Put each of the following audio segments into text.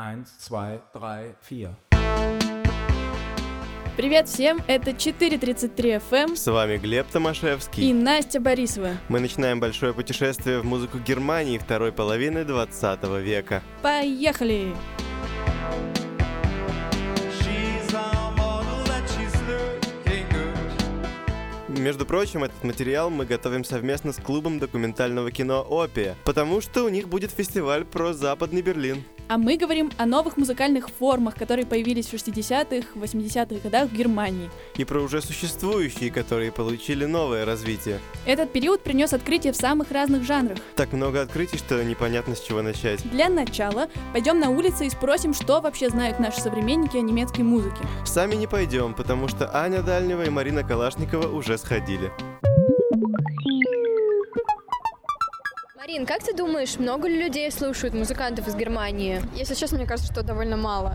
Eins, zwei, drei, vier. Привет всем, это 4.33 FM С вами Глеб и Томашевский. Настя Борисова. Мы начинаем большое путешествие в музыку Германии второй половины 20 века. Поехали! Good. Между прочим, этот материал мы готовим совместно с клубом документального кино «Опия», потому что у них будет фестиваль про Западный Берлин. А мы говорим о новых музыкальных формах, которые появились в 60-х, 80-х годах в Германии. И про уже существующие, которые получили новое развитие. Этот период принес открытия в самых разных жанрах. Так много открытий, что непонятно с чего начать. Для начала пойдем на улицы и спросим, что вообще знают наши современники о немецкой музыке. Сами не пойдем, потому что Аня Дальнева и Марина Калашникова уже сходили. Марин, как ты думаешь, много ли людей слушают музыкантов из Германии? Если честно, мне кажется, что довольно мало.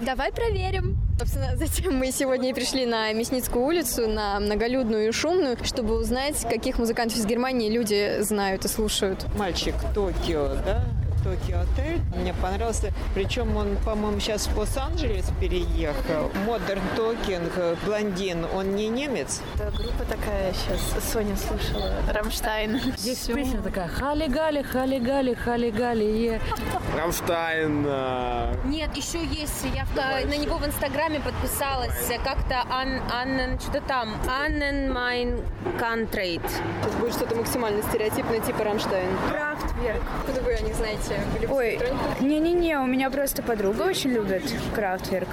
Давай проверим. Собственно, затем мы сегодня и пришли на Мясницкую улицу, на многолюдную и шумную, чтобы узнать, каких музыкантов из Германии люди знают и слушают. мальчик Токио, да? Tokio Hotel. Мне понравился. Причем он, по-моему, сейчас в Лос-Анджелес переехал. Modern Talking, блондин. Он не немец? Это группа такая сейчас, Соня слушала, Рамштайн. Здесь песня такая «Хали-гали, хали-гали, хали-гали, е». Рамштайн, Нет, еще есть. Я в- на него в Инстаграме подписалась. Как-то Ann, Annen, что-то там. AnnenMayKantereit. Сейчас будет что-то максимально стереотипное, типа Rammstein. Kraftwerk. Откуда вы о них знаете? Были в Ой, не-не-не, у меня просто подруга очень любит Крафтверк.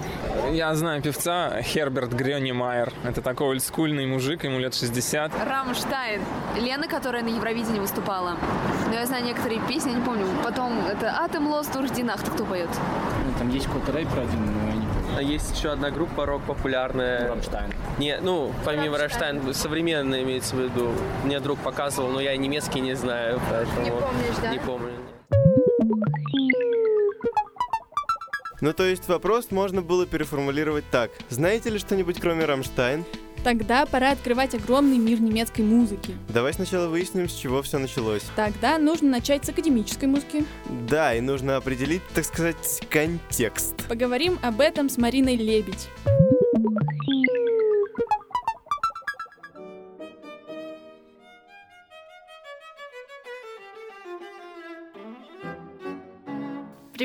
Я знаю певца Херберт Грёнемайер. Это такой олдскульный мужик, ему лет 60. Рамштайн. Лена, которая на Евровидении выступала. Но я знаю некоторые песни, я не помню. Потом это Atemlos durch die Nacht, кто поет. Там есть какой-то рэпер один, но я не помню. А есть еще одна группа рок популярная. Рамштайн. Не, ну, помимо Рамштайн, современная имеется в виду. Мне друг показывал, но я немецкий не знаю, поэтому... Не помнишь, да? Не помню. Ну то есть вопрос можно было переформулировать так. Знаете ли что-нибудь кроме Рамштайн? Тогда пора открывать огромный мир немецкой музыки. Давай сначала выясним, с чего все началось. Тогда нужно начать с академической музыки. Да, и нужно определить, так сказать, контекст. Поговорим об этом с Мариной Лебедь.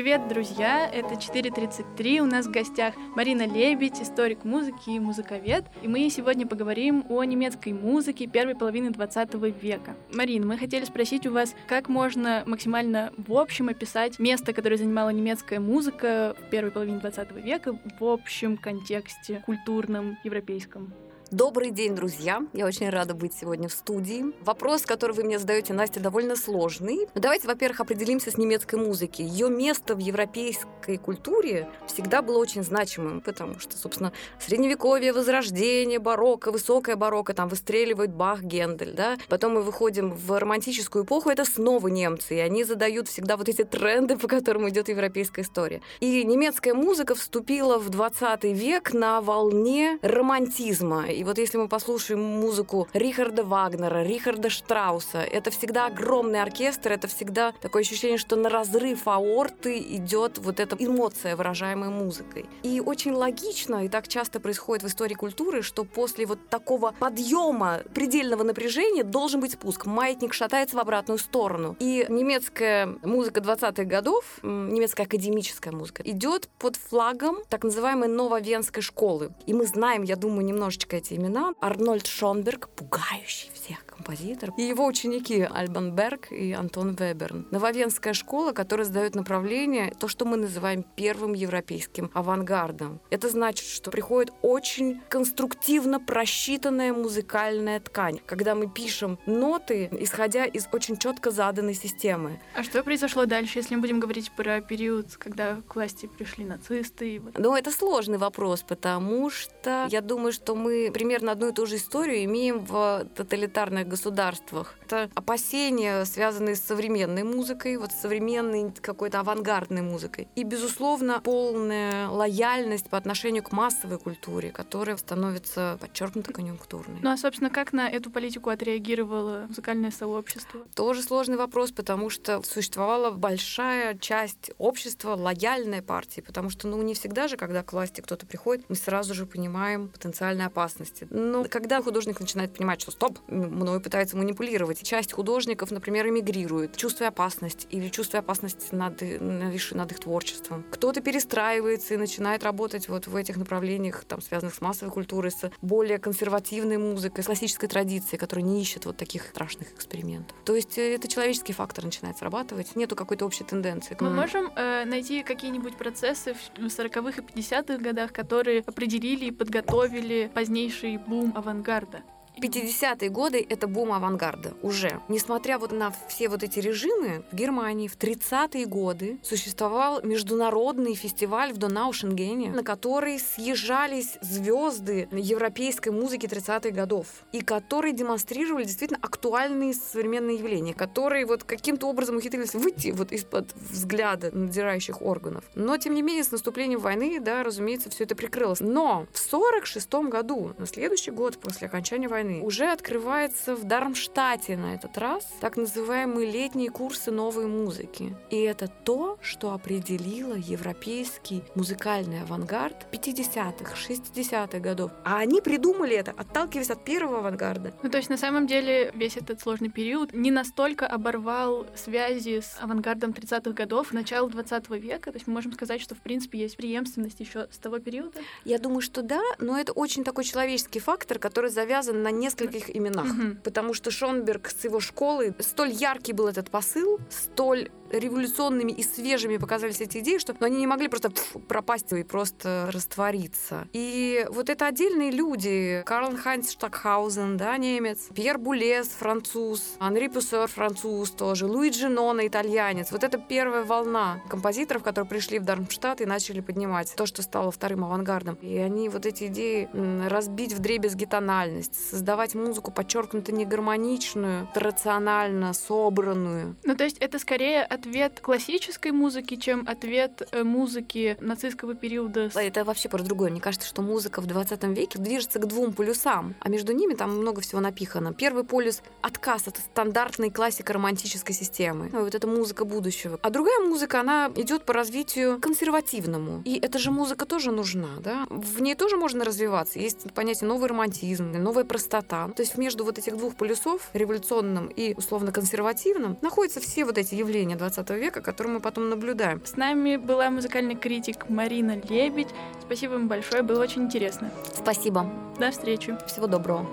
Привет, друзья! Это 4.33. У нас в гостях Марина Лебедь, историк музыки и музыковед. И мы сегодня поговорим о немецкой музыке первой половины 20 века. Марина, мы хотели спросить у вас, как можно максимально в общем описать место, которое занимала немецкая музыка в первой половине 20 века в общем контексте культурном, европейском? Добрый день, друзья! Я очень рада быть сегодня в студии. Вопрос, который вы мне задаете, Настя, довольно сложный. Давайте, во-первых, определимся с немецкой музыки. Ее место в европейской культуре всегда было очень значимым, потому что, собственно, средневековье, возрождение, барокко, высокое барокко, там выстреливают Бах, Гендель, да. Потом мы выходим в романтическую эпоху, это снова немцы, и они задают всегда вот эти тренды, по которым идет европейская история. И немецкая музыка вступила в 20 век на волне романтизма. И вот если мы послушаем музыку Рихарда Вагнера, Рихарда Штрауса, это всегда огромный оркестр, это всегда такое ощущение, что на разрыв аорты идет вот эта эмоция, выражаемая музыкой. И очень логично, и так часто происходит в истории культуры, что после вот такого подъема предельного напряжения должен быть спуск. Маятник шатается в обратную сторону. И немецкая музыка 20-х годов, немецкая академическая музыка, идет под флагом так называемой нововенской школы. И мы знаем, я думаю, немножечко эти имена. Арнольд Шонберг, пугающий всех композитор, и его ученики Альбан Берг и Антон Веберн. Нововенская школа, которая задает направление, то, что мы называем первым европейским авангардом. Это значит, что приходит очень конструктивно просчитанная музыкальная ткань, когда мы пишем ноты, исходя из очень четко заданной системы. А что произошло дальше, если мы будем говорить про период, когда к власти пришли нацисты? Ну, это сложный вопрос, потому что я думаю, что мы примерно одну и ту же историю имеем в тоталитарной разных государствах. Это опасения, связанные с современной музыкой, вот с современной какой-то авангардной музыкой. И, безусловно, полная лояльность по отношению к массовой культуре, которая становится подчеркнуто конъюнктурной. Ну а, собственно, как на эту политику отреагировало музыкальное сообщество? Тоже сложный вопрос, потому что существовала большая часть общества лояльной партии, потому что, ну, не всегда же, когда к власти кто-то приходит, мы сразу же понимаем потенциальные опасности. Но когда художник начинает понимать, что стоп, мною пытаются манипулировать, часть художников, например, эмигрирует, чувствуя опасность или чувствуя опасность над, над их творчеством. Кто-то перестраивается и начинает работать вот в этих направлениях, там, связанных с массовой культурой, с более консервативной музыкой, с классической традицией, которая не ищет вот таких страшных экспериментов. То есть э, это человеческий фактор начинает срабатывать, нету какой-то общей тенденции. Мы можем э, найти какие-нибудь процессы в 40-х и 50-х годах, которые определили и подготовили позднейший бум авангарда? 50-е годы — это бум авангарда уже. Несмотря вот на все вот эти режимы, в Германии в 30-е годы существовал международный фестиваль в Донаушенгене, на который съезжались звезды европейской музыки 30-х годов, и которые демонстрировали действительно актуальные современные явления, которые вот каким-то образом ухитрились выйти вот из-под взгляда надзирающих органов. Но, тем не менее, с наступлением войны, да, разумеется, все это прикрылось. Но в 46 году, на следующий год после окончания войны, войны, уже открывается в Дармштадте на этот раз так называемые летние курсы новой музыки. И это то, что определило европейский музыкальный авангард 50-х, 60-х годов. А они придумали это, отталкиваясь от первого авангарда. Ну, то есть, на самом деле, весь этот сложный период не настолько оборвал связи с авангардом 30-х годов, начала 20 века. То есть мы можем сказать, что, в принципе, есть преемственность еще с того периода? Я думаю, что да, но это очень такой человеческий фактор, который завязан на нескольких именах. Угу. Потому что Шонберг с его школы, столь яркий был этот посыл, столь революционными и свежими показались эти идеи, что ну, они не могли просто пропасть и просто раствориться. И вот это отдельные люди. Карл Хайнц Штакхаузен, да, немец, Пьер Булес, француз, Анри Пуссер, француз тоже, Луиджи Нона, итальянец. Вот это первая волна композиторов, которые пришли в Дармштадт и начали поднимать то, что стало вторым авангардом. И они вот эти идеи разбить в дребезги тональность, создавать музыку подчеркнуто не гармоничную, рационально собранную. Ну, то есть это скорее ответ классической музыки, чем ответ э, музыки нацистского периода. Это вообще про другое. Мне кажется, что музыка в 20 веке движется к двум полюсам, а между ними там много всего напихано. Первый полюс — отказ от стандартной классики романтической системы. Ну, вот это музыка будущего. А другая музыка, она идет по развитию консервативному. И эта же музыка тоже нужна, да? В ней тоже можно развиваться. Есть понятие новый романтизм, новая простота. То есть между вот этих двух полюсов, революционным и условно-консервативным, находятся все вот эти явления 20 века, которые мы потом наблюдаем. С нами была музыкальный критик Марина Лебедь. Спасибо вам большое, было очень интересно. Спасибо. До встречи. Всего доброго.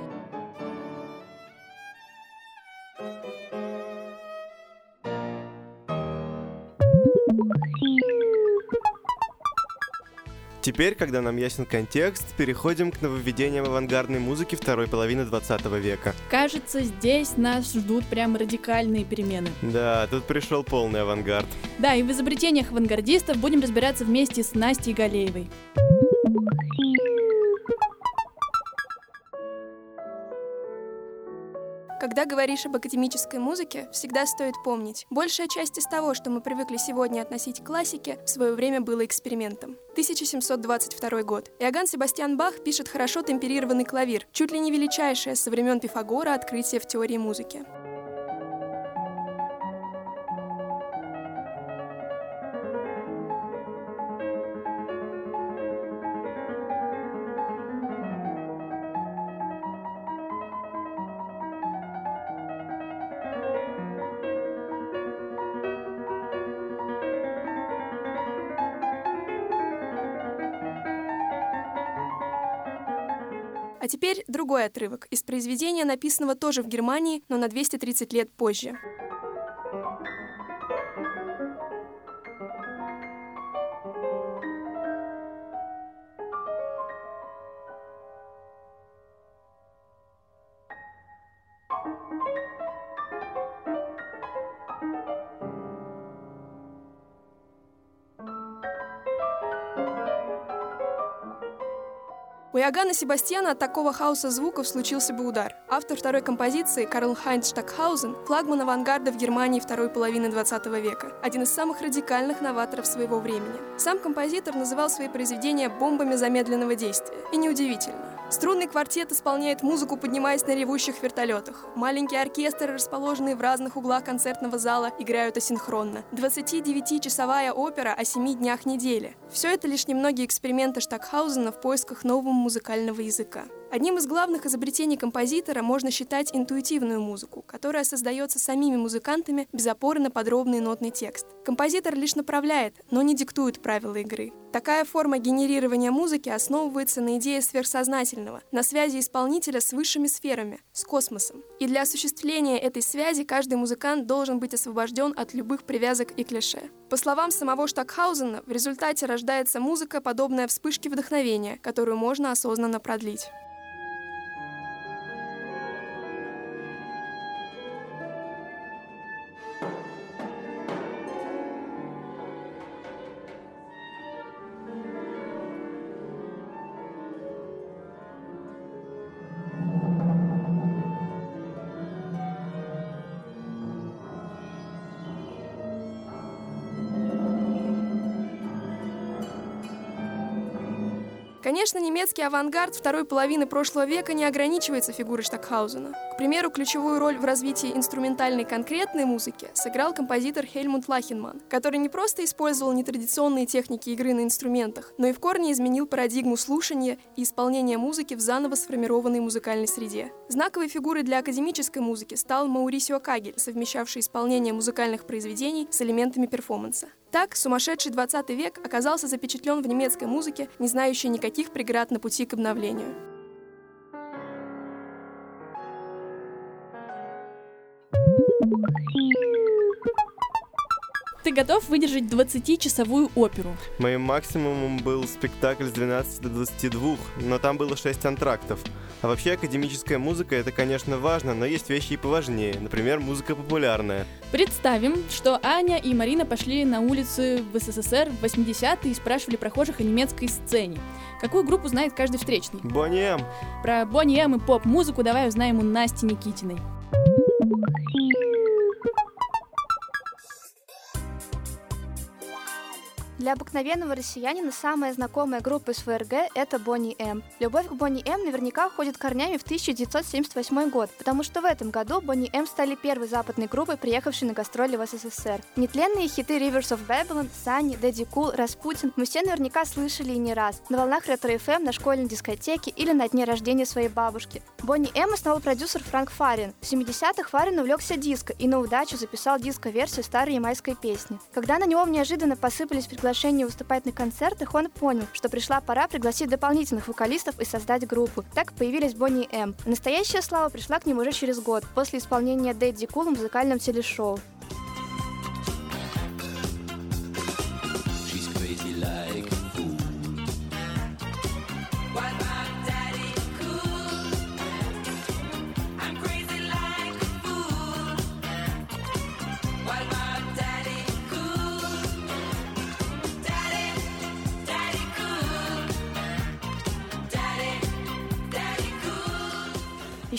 Теперь, когда нам ясен контекст, переходим к нововведениям авангардной музыки второй половины 20 века. Кажется, здесь нас ждут прям радикальные перемены. Да, тут пришел полный авангард. Да, и в изобретениях авангардистов будем разбираться вместе с Настей Галеевой. Когда говоришь об академической музыке, всегда стоит помнить, большая часть из того, что мы привыкли сегодня относить к классике, в свое время было экспериментом. 1722 год. Иоганн Себастьян Бах пишет хорошо темперированный клавир, чуть ли не величайшее со времен Пифагора открытие в теории музыки. Теперь другой отрывок из произведения, написанного тоже в Германии, но на 230 лет позже. Иоганна Себастьяна от такого хаоса звуков случился бы удар. Автор второй композиции Карл Хайнц Штакхаузен – флагман авангарда в Германии второй половины 20 века, один из самых радикальных новаторов своего времени. Сам композитор называл свои произведения бомбами замедленного действия. И неудивительно. Струнный квартет исполняет музыку, поднимаясь на ревущих вертолетах. Маленькие оркестры, расположенные в разных углах концертного зала, играют асинхронно. 29-часовая опера о семи днях недели. Все это лишь немногие эксперименты Штакхаузена в поисках нового музыкального языка. Одним из главных изобретений композитора можно считать интуитивную музыку, которая создается самими музыкантами без опоры на подробный нотный текст. Композитор лишь направляет, но не диктует правила игры. Такая форма генерирования музыки основывается на идее сверхсознательного, на связи исполнителя с высшими сферами, с космосом. И для осуществления этой связи каждый музыкант должен быть освобожден от любых привязок и клише. По словам самого Штакхаузена, в результате рождается музыка, подобная вспышке вдохновения, которую можно осознанно продлить. Конечно, немецкий авангард второй половины прошлого века не ограничивается фигурой Штакхаузена. Примеру, ключевую роль в развитии инструментальной конкретной музыки сыграл композитор Хельмут Лахенман, который не просто использовал нетрадиционные техники игры на инструментах, но и в корне изменил парадигму слушания и исполнения музыки в заново сформированной музыкальной среде. Знаковой фигурой для академической музыки стал Маурисио Кагель, совмещавший исполнение музыкальных произведений с элементами перформанса. Так, сумасшедший 20 век оказался запечатлен в немецкой музыке, не знающей никаких преград на пути к обновлению. Ты готов выдержать 20-часовую оперу? Моим максимумом был спектакль с 12 до 22, но там было 6 антрактов. А вообще академическая музыка это, конечно, важно, но есть вещи и поважнее, например, музыка популярная. Представим, что Аня и Марина пошли на улицы в СССР в 80-е и спрашивали прохожих о немецкой сцене. Какую группу знает каждый встречный? Бонни М. Про Бонни М и поп-музыку давай узнаем у Насти Никитиной. Для обыкновенного россиянина самая знакомая группа из ФРГ – это Boney M. Любовь к Boney M наверняка уходит корнями в 1978 год, потому что в этом году Boney M стали первой западной группой, приехавшей на гастроли в СССР. Нетленные хиты Rivers of Babylon, Sunny, Daddy Cool, Распутин мы все наверняка слышали и не раз. На волнах ретро-ФМ, на школьной дискотеке или на дне рождения своей бабушки. Boney M основал продюсер Франк Фарин. В 70-х Фарин увлекся диско и на удачу записал диско-версию старой ямайской песни. Когда на него неожиданно посыпались приглашения приглашение выступать на концертах, он понял, что пришла пора пригласить дополнительных вокалистов и создать группу. Так появились Boney M. Настоящая слава пришла к нему уже через год, после исполнения Daddy Cool в музыкальном телешоу.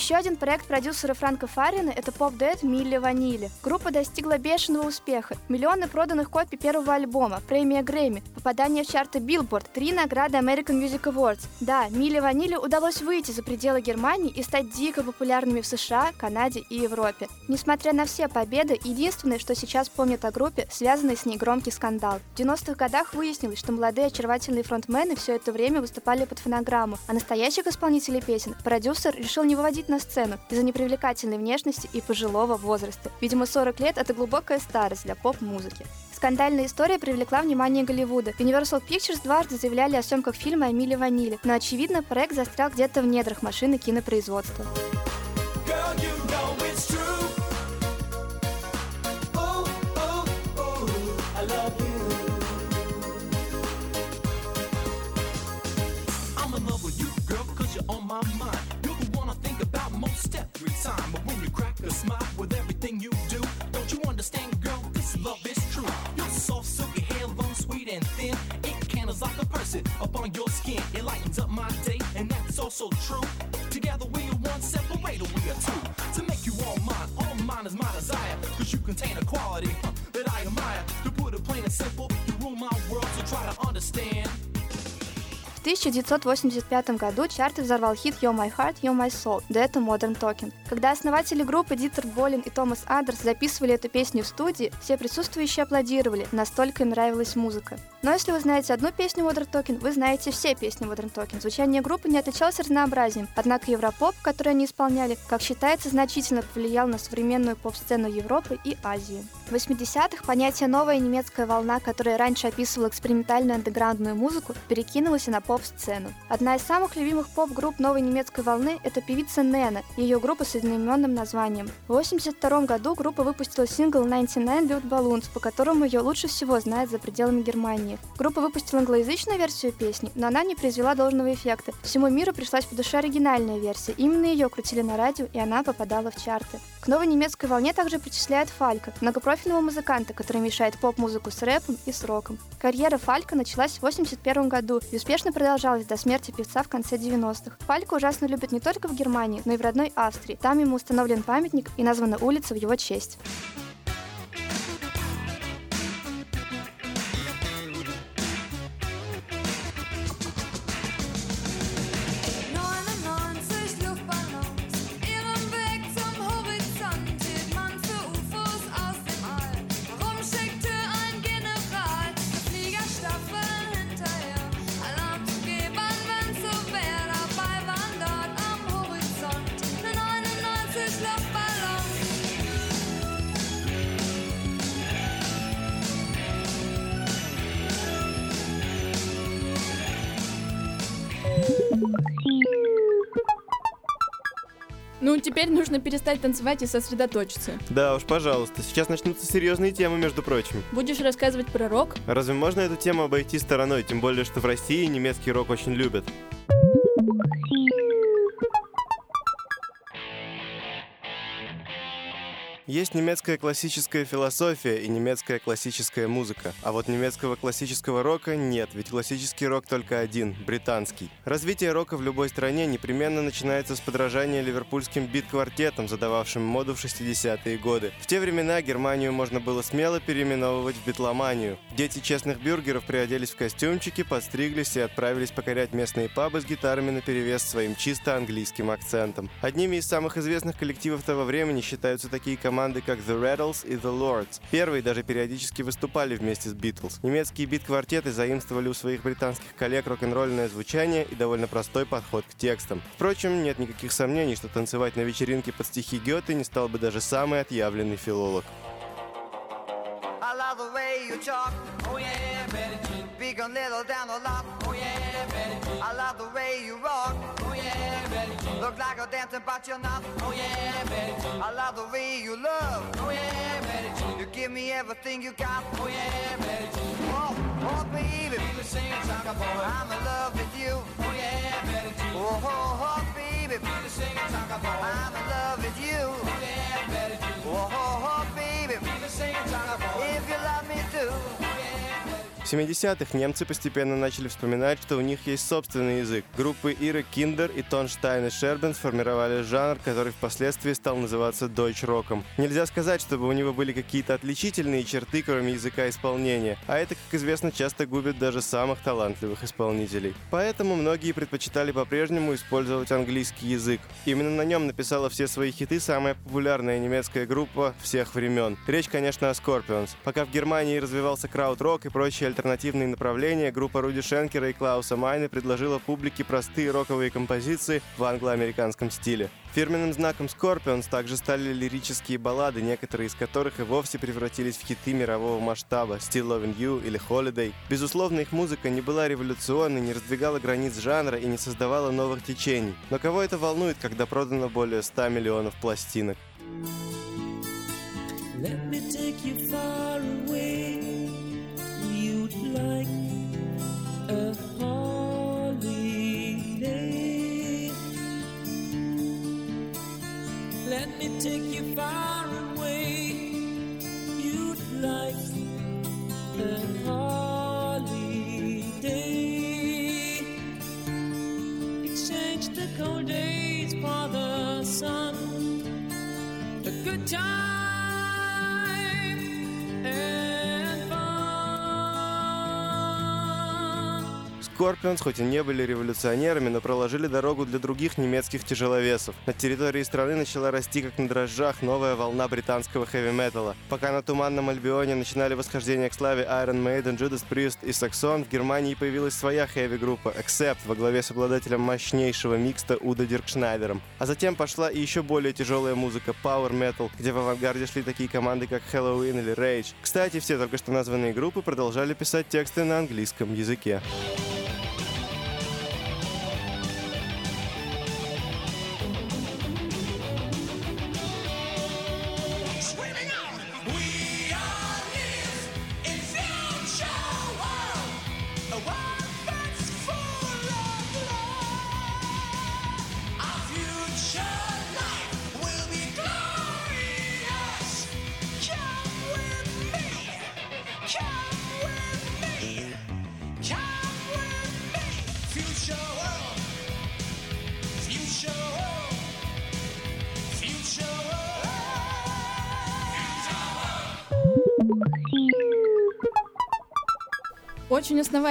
Еще один проект продюсера Франка Фарина – это поп-дуэт Милли Ванили. Группа достигла бешеного успеха. Миллионы проданных копий первого альбома, премия Грэмми, попадание в чарты Billboard, три награды American Music Awards. Да, Милли Ванили удалось выйти за пределы Германии и стать дико популярными в США, Канаде и Европе. Несмотря на все победы, единственное, что сейчас помнят о группе, связанный с ней громкий скандал. В 90-х годах выяснилось, что молодые очаровательные фронтмены все это время выступали под фонограмму, а настоящих исполнителей песен продюсер решил не выводить на сцену из-за непривлекательной внешности и пожилого возраста. Видимо, 40 лет — это глубокая старость для поп-музыки. Скандальная история привлекла внимание Голливуда. Universal Pictures дважды заявляли о съемках фильма о Миле Ваниле, но, очевидно, проект застрял где-то в недрах машины кинопроизводства. 1985 году чарты взорвал хит «You're My Heart, You're My Soul» дуэта Modern Talking. Когда основатели группы Дитер Болин и Томас Адерс записывали эту песню в студии, все присутствующие аплодировали, настолько им нравилась музыка. Но если вы знаете одну песню Modern Talking, вы знаете все песни Modern Talking. Звучание группы не отличалось разнообразием, однако европоп, который они исполняли, как считается, значительно повлиял на современную поп-сцену Европы и Азии. В 80-х понятие «новая немецкая волна», которая раньше описывала экспериментальную андеграундную музыку, перекинулась и на поп-сцену. Одна из самых любимых поп-групп новой немецкой волны – это певица Нена и ее группа с одноименным названием. В 1982 году группа выпустила сингл 99 Luft Balloons, по которому ее лучше всего знают за пределами Германии. Группа выпустила англоязычную версию песни, но она не произвела должного эффекта. Всему миру пришлась по душе оригинальная версия. Именно ее крутили на радио, и она попадала в чарты. К новой немецкой волне также причисляют Фалька, многопрофильного музыканта, который мешает поп-музыку с рэпом и с роком. Карьера Фалька началась в 1981 году и успешно продолжалась до смерти певца в конце 90-х. Фалька ужасно любят не только в Германии, но и в родной Австрии. Там ему установлен памятник и названа улица в его честь. Теперь нужно перестать танцевать и сосредоточиться. Да уж, пожалуйста, сейчас начнутся серьезные темы, между прочим. Будешь рассказывать про рок? Разве можно эту тему обойти стороной, тем более, что в России немецкий рок очень любят? Есть немецкая классическая философия и немецкая классическая музыка. А вот немецкого классического рока нет, ведь классический рок только один – британский. Развитие рока в любой стране непременно начинается с подражания ливерпульским бит-квартетам, задававшим моду в 60-е годы. В те времена Германию можно было смело переименовывать в битломанию. Дети честных бюргеров приоделись в костюмчики, подстриглись и отправились покорять местные пабы с гитарами наперевес своим чисто английским акцентом. Одними из самых известных коллективов того времени считаются такие команды, команды как The Rattles и The Lords. Первые даже периодически выступали вместе с Битлз. Немецкие бит-квартеты заимствовали у своих британских коллег рок-н-ролльное звучание и довольно простой подход к текстам. Впрочем, нет никаких сомнений, что танцевать на вечеринке под стихи Гёте не стал бы даже самый отъявленный филолог. I love the way you talk. Oh yeah. Big and little down the lot. Oh yeah, Betty Jean. I love the way you rock. Oh yeah, Betty Jean. Look like a dancing, but you're not. Oh yeah, Betty Jean. I love the way you love. Oh yeah, Betty Jean. You give me everything you got. Oh yeah, Betty Jean. Oh, oh baby. Baby, sing a song, boy. I'm in love with you. Oh yeah, Betty Jean. Oh, oh, oh baby. Baby, sing a song, boy. I'm in love with you. Oh yeah, Betty Jean. Oh, oh, oh baby. Baby, sing a song, boy. If you love me too. В 70-х немцы постепенно начали вспоминать, что у них есть собственный язык. Группы Ihre Kinder и Ton Steine Scherben сформировали жанр, который впоследствии стал называться дойч-роком. Нельзя сказать, чтобы у него были какие-то отличительные черты, кроме языка исполнения, а это, как известно, часто губит даже самых талантливых исполнителей. Поэтому многие предпочитали по-прежнему использовать английский язык. Именно на нем написала все свои хиты самая популярная немецкая группа всех времен. Речь, конечно, о Scorpions. Пока в Германии развивался краут-рок и прочие альтернативные направления, группа Руди Шенкера и Клауса Майна предложила публике простые роковые композиции в англо-американском стиле. Фирменным знаком Scorpions также стали лирические баллады, некоторые из которых и вовсе превратились в хиты мирового масштаба «Still Loving You» или «Holiday». Безусловно, их музыка не была революционной, не раздвигала границ жанра и не создавала новых течений. Но кого это волнует, когда продано более 100 миллионов пластинок? Let me take you far away. Скорпионс хоть и не были революционерами, но проложили дорогу для других немецких тяжеловесов. На территории страны начала расти, как на дрожжах, новая волна британского хэви-металла. Пока на Туманном Альбионе начинали восхождение к славе Iron Maiden, Judas Priest и Saxon, в Германии появилась своя хэви-группа Accept во главе с обладателем мощнейшего микста Удо Диркшнайдером. А затем пошла и еще более тяжелая музыка Power Metal, где в авангарде шли такие команды, как Helloween или Rage. Кстати, все только что названные группы продолжали писать тексты на английском языке.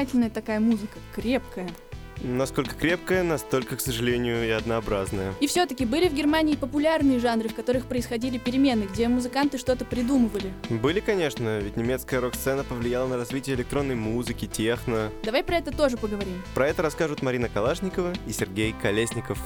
Очень основательная такая музыка, крепкая. Насколько крепкая, настолько, к сожалению, и однообразная. И все-таки были в Германии популярные жанры, в которых происходили перемены, где музыканты что-то придумывали. Были, конечно, ведь немецкая рок-сцена повлияла на развитие электронной музыки, техно. Давай про это тоже поговорим. Про это расскажут Марина Калашникова и Сергей Колесников.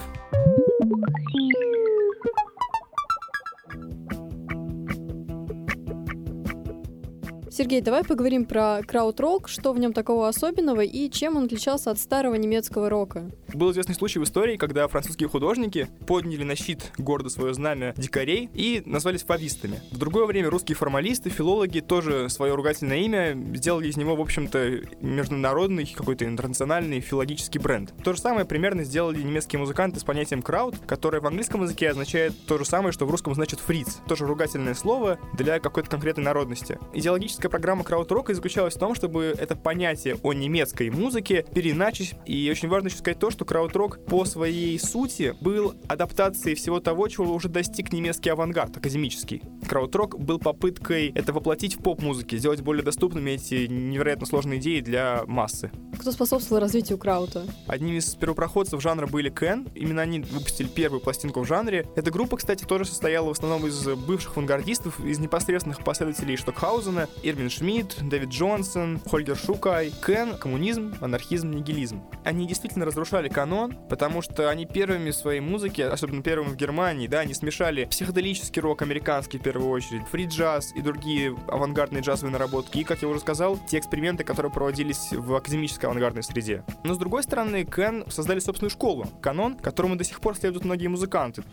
Сергей, давай поговорим про крауд-рок, что в нем такого особенного и чем он отличался от старого немецкого рока. Был известный случай в истории, когда французские художники подняли на щит гордо свое знамя дикарей и назвались фавистами. В другое время русские формалисты, филологи тоже свое ругательное имя сделали из него, в общем-то, международный, какой-то интернациональный филологический бренд. То же самое примерно сделали немецкие музыканты с понятием крауд, которое в английском языке означает то же самое, что в русском значит фриц. Тоже ругательное слово для какой-то конкретной народности. Идеологическая программа крауд-рока заключалась в том, чтобы это понятие о немецкой музыке переначить. И очень важно еще сказать то, что крауд-рок по своей сути был адаптацией всего того, чего уже достиг немецкий авангард, академический. Крауд-рок был попыткой это воплотить в поп-музыке, сделать более доступными эти невероятно сложные идеи для массы. Кто способствовал развитию краута? Одним из первопроходцев жанра были Кен. Именно они выпустили первую пластинку в жанре. Эта группа, кстати, тоже состояла в основном из бывших авангардистов, из непосредственных последователей Штокхаузена, Ирвин Шмидт, Дэвид Джонсон, Хольгер Шукай. Кен — коммунизм, анархизм, нигилизм. Они действительно разрушали канон, потому что они первыми в своей музыке, особенно первыми в Германии, да, они смешали психоделический рок американский в первую очередь, фри-джаз и другие авангардные джазовые наработки, и, как я уже сказал, те эксперименты, которые проводились в академической авангардной среде. Но, с другой стороны, Кен создали собственную школу, канон, которому до сих пор следуют многие музыканты.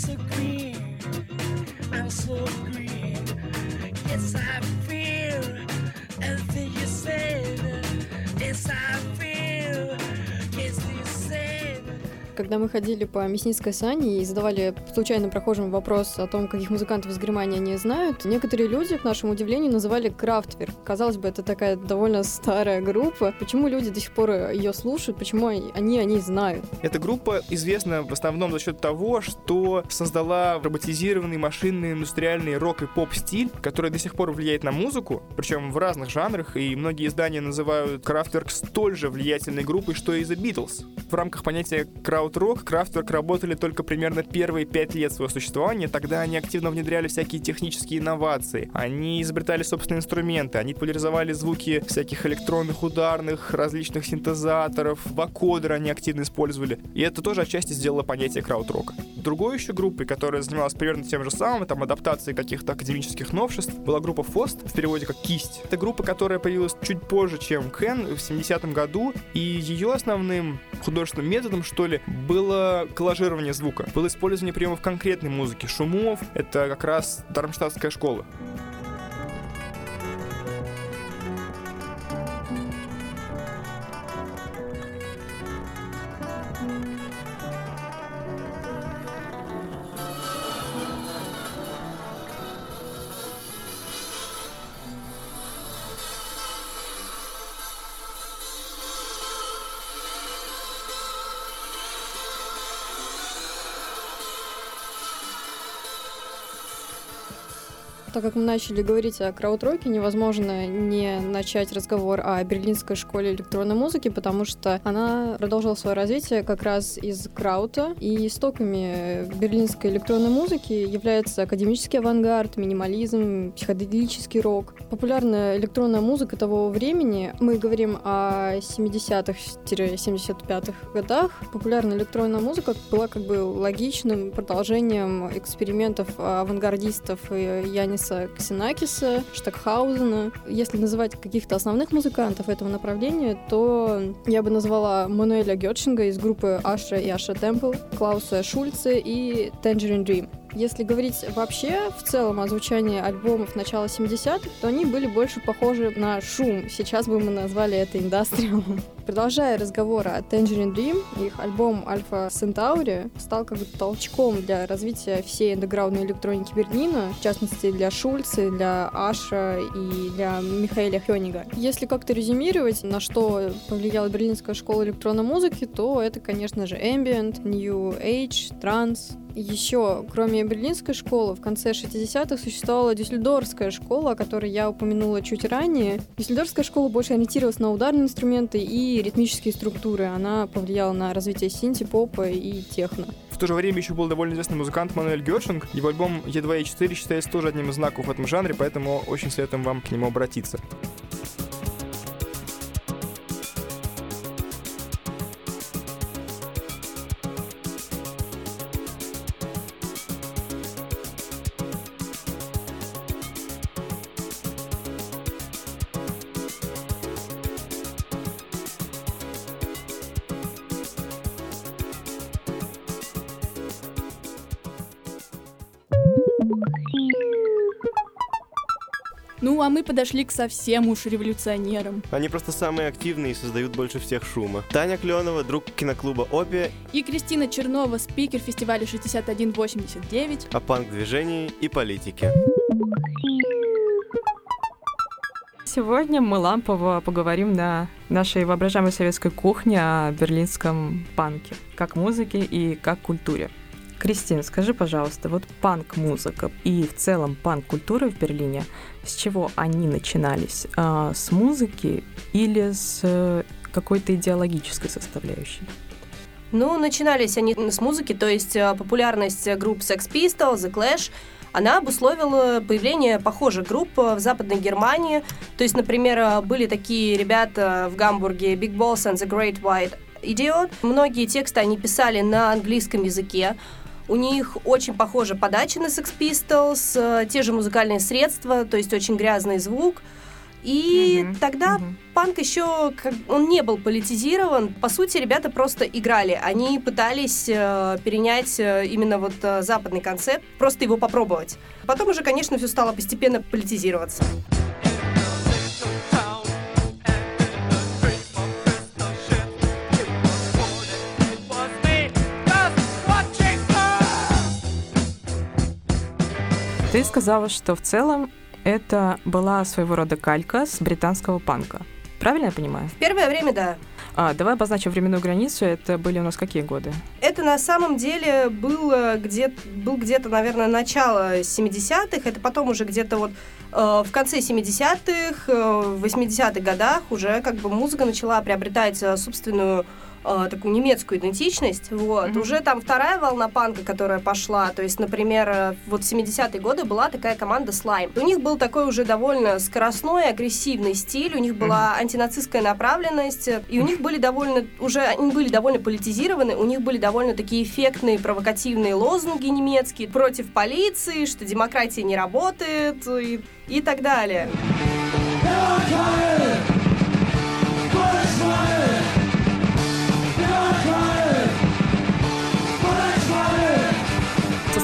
So green. I'm so green. Yes, I feel everything you said. Когда мы ходили по Мясницкой сани и задавали случайно прохожим вопрос о том, каких музыкантов из Германии они знают, некоторые люди, к нашему удивлению, называли Крафтверк. Казалось бы, это такая довольно старая группа. Почему люди до сих пор ее слушают? Почему они о ней знают? Эта группа известна в основном за счет того, что создала роботизированный машинный индустриальный рок и поп-стиль, который до сих пор влияет на музыку, причем в разных жанрах, и многие издания называют Kraftwerk столь же влиятельной группой, что и The Beatles. В рамках понятия крауд-рок Kraftwerk работали только примерно первые пять лет своего существования, тогда они активно внедряли всякие технические инновации, они изобретали собственные инструменты, они популяризовали звуки всяких электронных ударных, различных синтезаторов, вокодеры они активно использовали, и это тоже отчасти сделало понятие крауд-рока. Другой еще группой, которая занималась примерно тем же самым, там адаптацией каких-то академических новшеств, была группа Фост, в переводе как «Кисть». Это группа, которая появилась чуть позже, чем Кен, в 70-м году, и ее основным художественным методом, что ли, было коллажирование звука, было использование приемов конкретной музыки, шумов, это как раз Дармштадтская школа. Так как мы начали говорить о краудроке, невозможно не начать разговор о берлинской школе электронной музыки, потому что она продолжила свое развитие как раз из краута. И истоками берлинской электронной музыки является академический авангард, минимализм, психоделический рок. Популярная электронная музыка того времени, мы говорим о 70-х-75-х годах, популярная электронная музыка была как бы логичным продолжением экспериментов авангардистов Яниса Ксенакиса, Штакхаузена. Если называть каких-то основных музыкантов этого направления, то я бы назвала Мануэля Гетшинга из группы Аша и Аша Темпл, Клауса Шульце и Tangerine Dream. Если говорить вообще в целом о звучании альбомов начала 70-х, то они были больше похожи на шум. Сейчас бы мы назвали это индастриалом. Продолжая разговор о Tangerine Dream, их альбом Alpha Centauri стал как бы толчком для развития всей андеграундной электроники Берлина, в частности для Шульца, для Аша и для Михаэля Хёнига. Если как-то резюмировать, на что повлияла берлинская школа электронной музыки, то это, конечно же, ambient, new age, транс, еще, кроме берлинской школы, в конце 60-х существовала дюссельдорфская школа, о которой я упомянула чуть ранее. Дюссельдорфская школа больше ориентировалась на ударные инструменты и ритмические структуры. Она повлияла на развитие синти-попа и техно. В то же время еще был довольно известный музыкант Мануэль Гершинг. Его альбом Е2 и 4 считается тоже одним из знаков в этом жанре, поэтому очень советуем вам к нему обратиться. Подошли к совсем уж революционерам. Они просто самые активные и создают больше всех шума. Таня Кленова, друг киноклуба «Опия», И Кристина Чернова, спикер фестиваля 6189. о панк-движении и политике. Сегодня мы лампово поговорим на нашей воображаемой советской кухне о берлинском панке, как музыке и как культуре. Кристина, скажи, пожалуйста, вот панк-музыка и в целом панк-культура в Берлине, с чего они начинались? А, с музыки или с э, какой-то идеологической составляющей? Ну, начинались они с музыки, то есть э, популярность групп Sex Pistols, The Clash, она обусловила появление похожих групп э, в Западной Германии. То есть, например, были такие ребята в Гамбурге Big Balls and the Great White Idiot. Многие тексты они писали на английском языке. У них очень похожа подача на Sex Pistols, э, те же музыкальные средства, то есть очень грязный звук. И тогда панк еще он не был политизирован. По сути, ребята просто играли. Они пытались э, перенять э, именно вот э, западный концепт, просто его попробовать. Потом уже, конечно, все стало постепенно политизироваться. Ты сказала, что в целом это была своего рода калька с британского панка. Правильно я понимаю? В первое время, да. А, давай обозначим временную границу. Это были у нас какие годы? Это на самом деле было где был где-то, наверное, начало 70-х. Это потом уже где-то вот э, в конце 70-х, э, в 80-х годах уже как бы музыка начала приобретать э, собственную э, такую немецкую идентичность. Вот. Уже там вторая волна панка, которая пошла. То есть, например, э, вот в 70-е годы была такая команда Slime. У них был такой уже довольно скоростной, агрессивный стиль, у них была антинацистская направленность, и у них были довольно, уже они были довольно политизированы, у них были довольно такие эффектные, провокативные лозунги немецкие против полиции, что демократия не работает и, и так далее.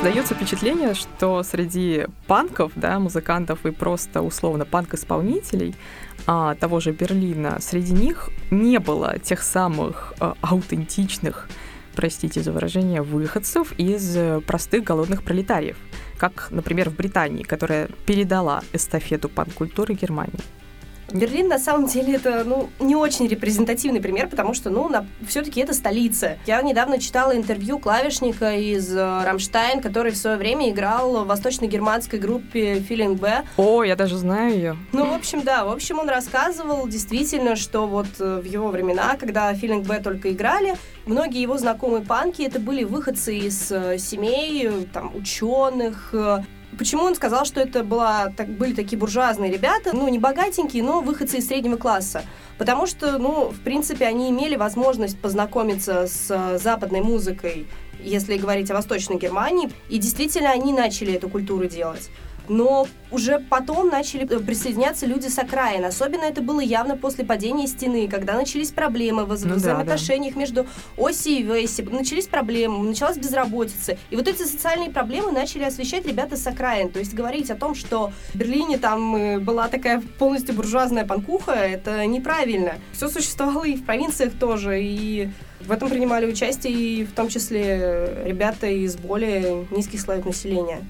Создается впечатление, что среди панков, да, музыкантов и просто условно панк-исполнителей а, того же Берлина, среди них не было тех самых а, аутентичных, простите за выражение, выходцев из э, простых голодных пролетариев, как, например, в Британии, которая передала эстафету панк-культуры Германии. Берлин на самом деле это ну, не очень репрезентативный пример, потому что ну, все-таки это столица. Я недавно читала интервью клавишника из э, Рамштайн, который в свое время играл в восточно-германской группе Feeling B. О, я даже знаю ее. Ну, в общем, да. В общем, он рассказывал действительно, что вот э, в его времена, когда Feeling B только играли, многие его знакомые панки это были выходцы из э, семей, там, ученых, Почему он сказал, что это была, так, были такие буржуазные ребята, ну, не богатенькие, но выходцы из среднего класса? Потому что, ну, в принципе, они имели возможность познакомиться с э, западной музыкой, если говорить о Восточной Германии, и действительно они начали эту культуру делать но уже потом начали э, присоединяться люди с окраин. Особенно это было явно после падения стены, когда начались проблемы в ну, взаимоотношениях да, да. между Оси и Веси, начались проблемы, началась безработица. И вот эти социальные проблемы начали освещать ребята с окраин. То есть говорить о том, что в Берлине там э, была такая полностью буржуазная панкуха, это неправильно. Все существовало и в провинциях тоже, и в этом принимали участие и в том числе ребята из более низких слоев населения.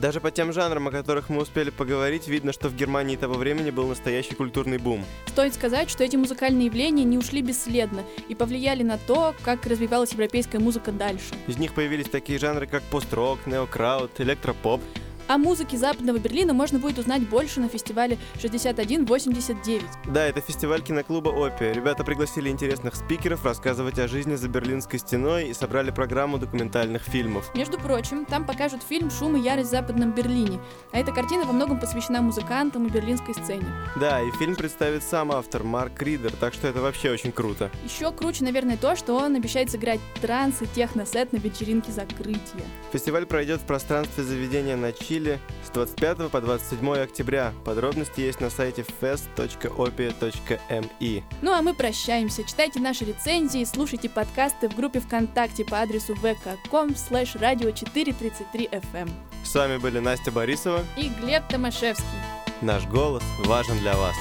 Даже по тем жанрам, о которых мы успели поговорить, видно, что в Германии того времени был настоящий культурный бум. Стоит сказать, что эти музыкальные явления не ушли бесследно и повлияли на то, как развивалась европейская музыка дальше. Из них появились такие жанры, как пост-рок, неокраут, электропоп. О музыке Западного Берлина можно будет узнать больше на фестивале 6189. Да, это фестиваль киноклуба «Опия». Ребята пригласили интересных спикеров рассказывать о жизни за Берлинской стеной и собрали программу документальных фильмов. Между прочим, там покажут фильм «Шум и ярость в Западном Берлине». А эта картина во многом посвящена музыкантам и берлинской сцене. Да, и фильм представит сам автор Марк Ридер, так что это вообще очень круто. Еще круче, наверное, то, что он обещает сыграть транс и техносет на вечеринке закрытия. Фестиваль пройдет в пространстве заведения на Чили с 25 по 27 октября. Подробности есть на сайте fest.opia.mi. Ну а мы прощаемся. Читайте наши рецензии, слушайте подкасты в группе ВКонтакте по адресу vk.com slash radio 433 FM. С вами были Настя Борисова и Глеб Томашевский. Наш голос важен для вас.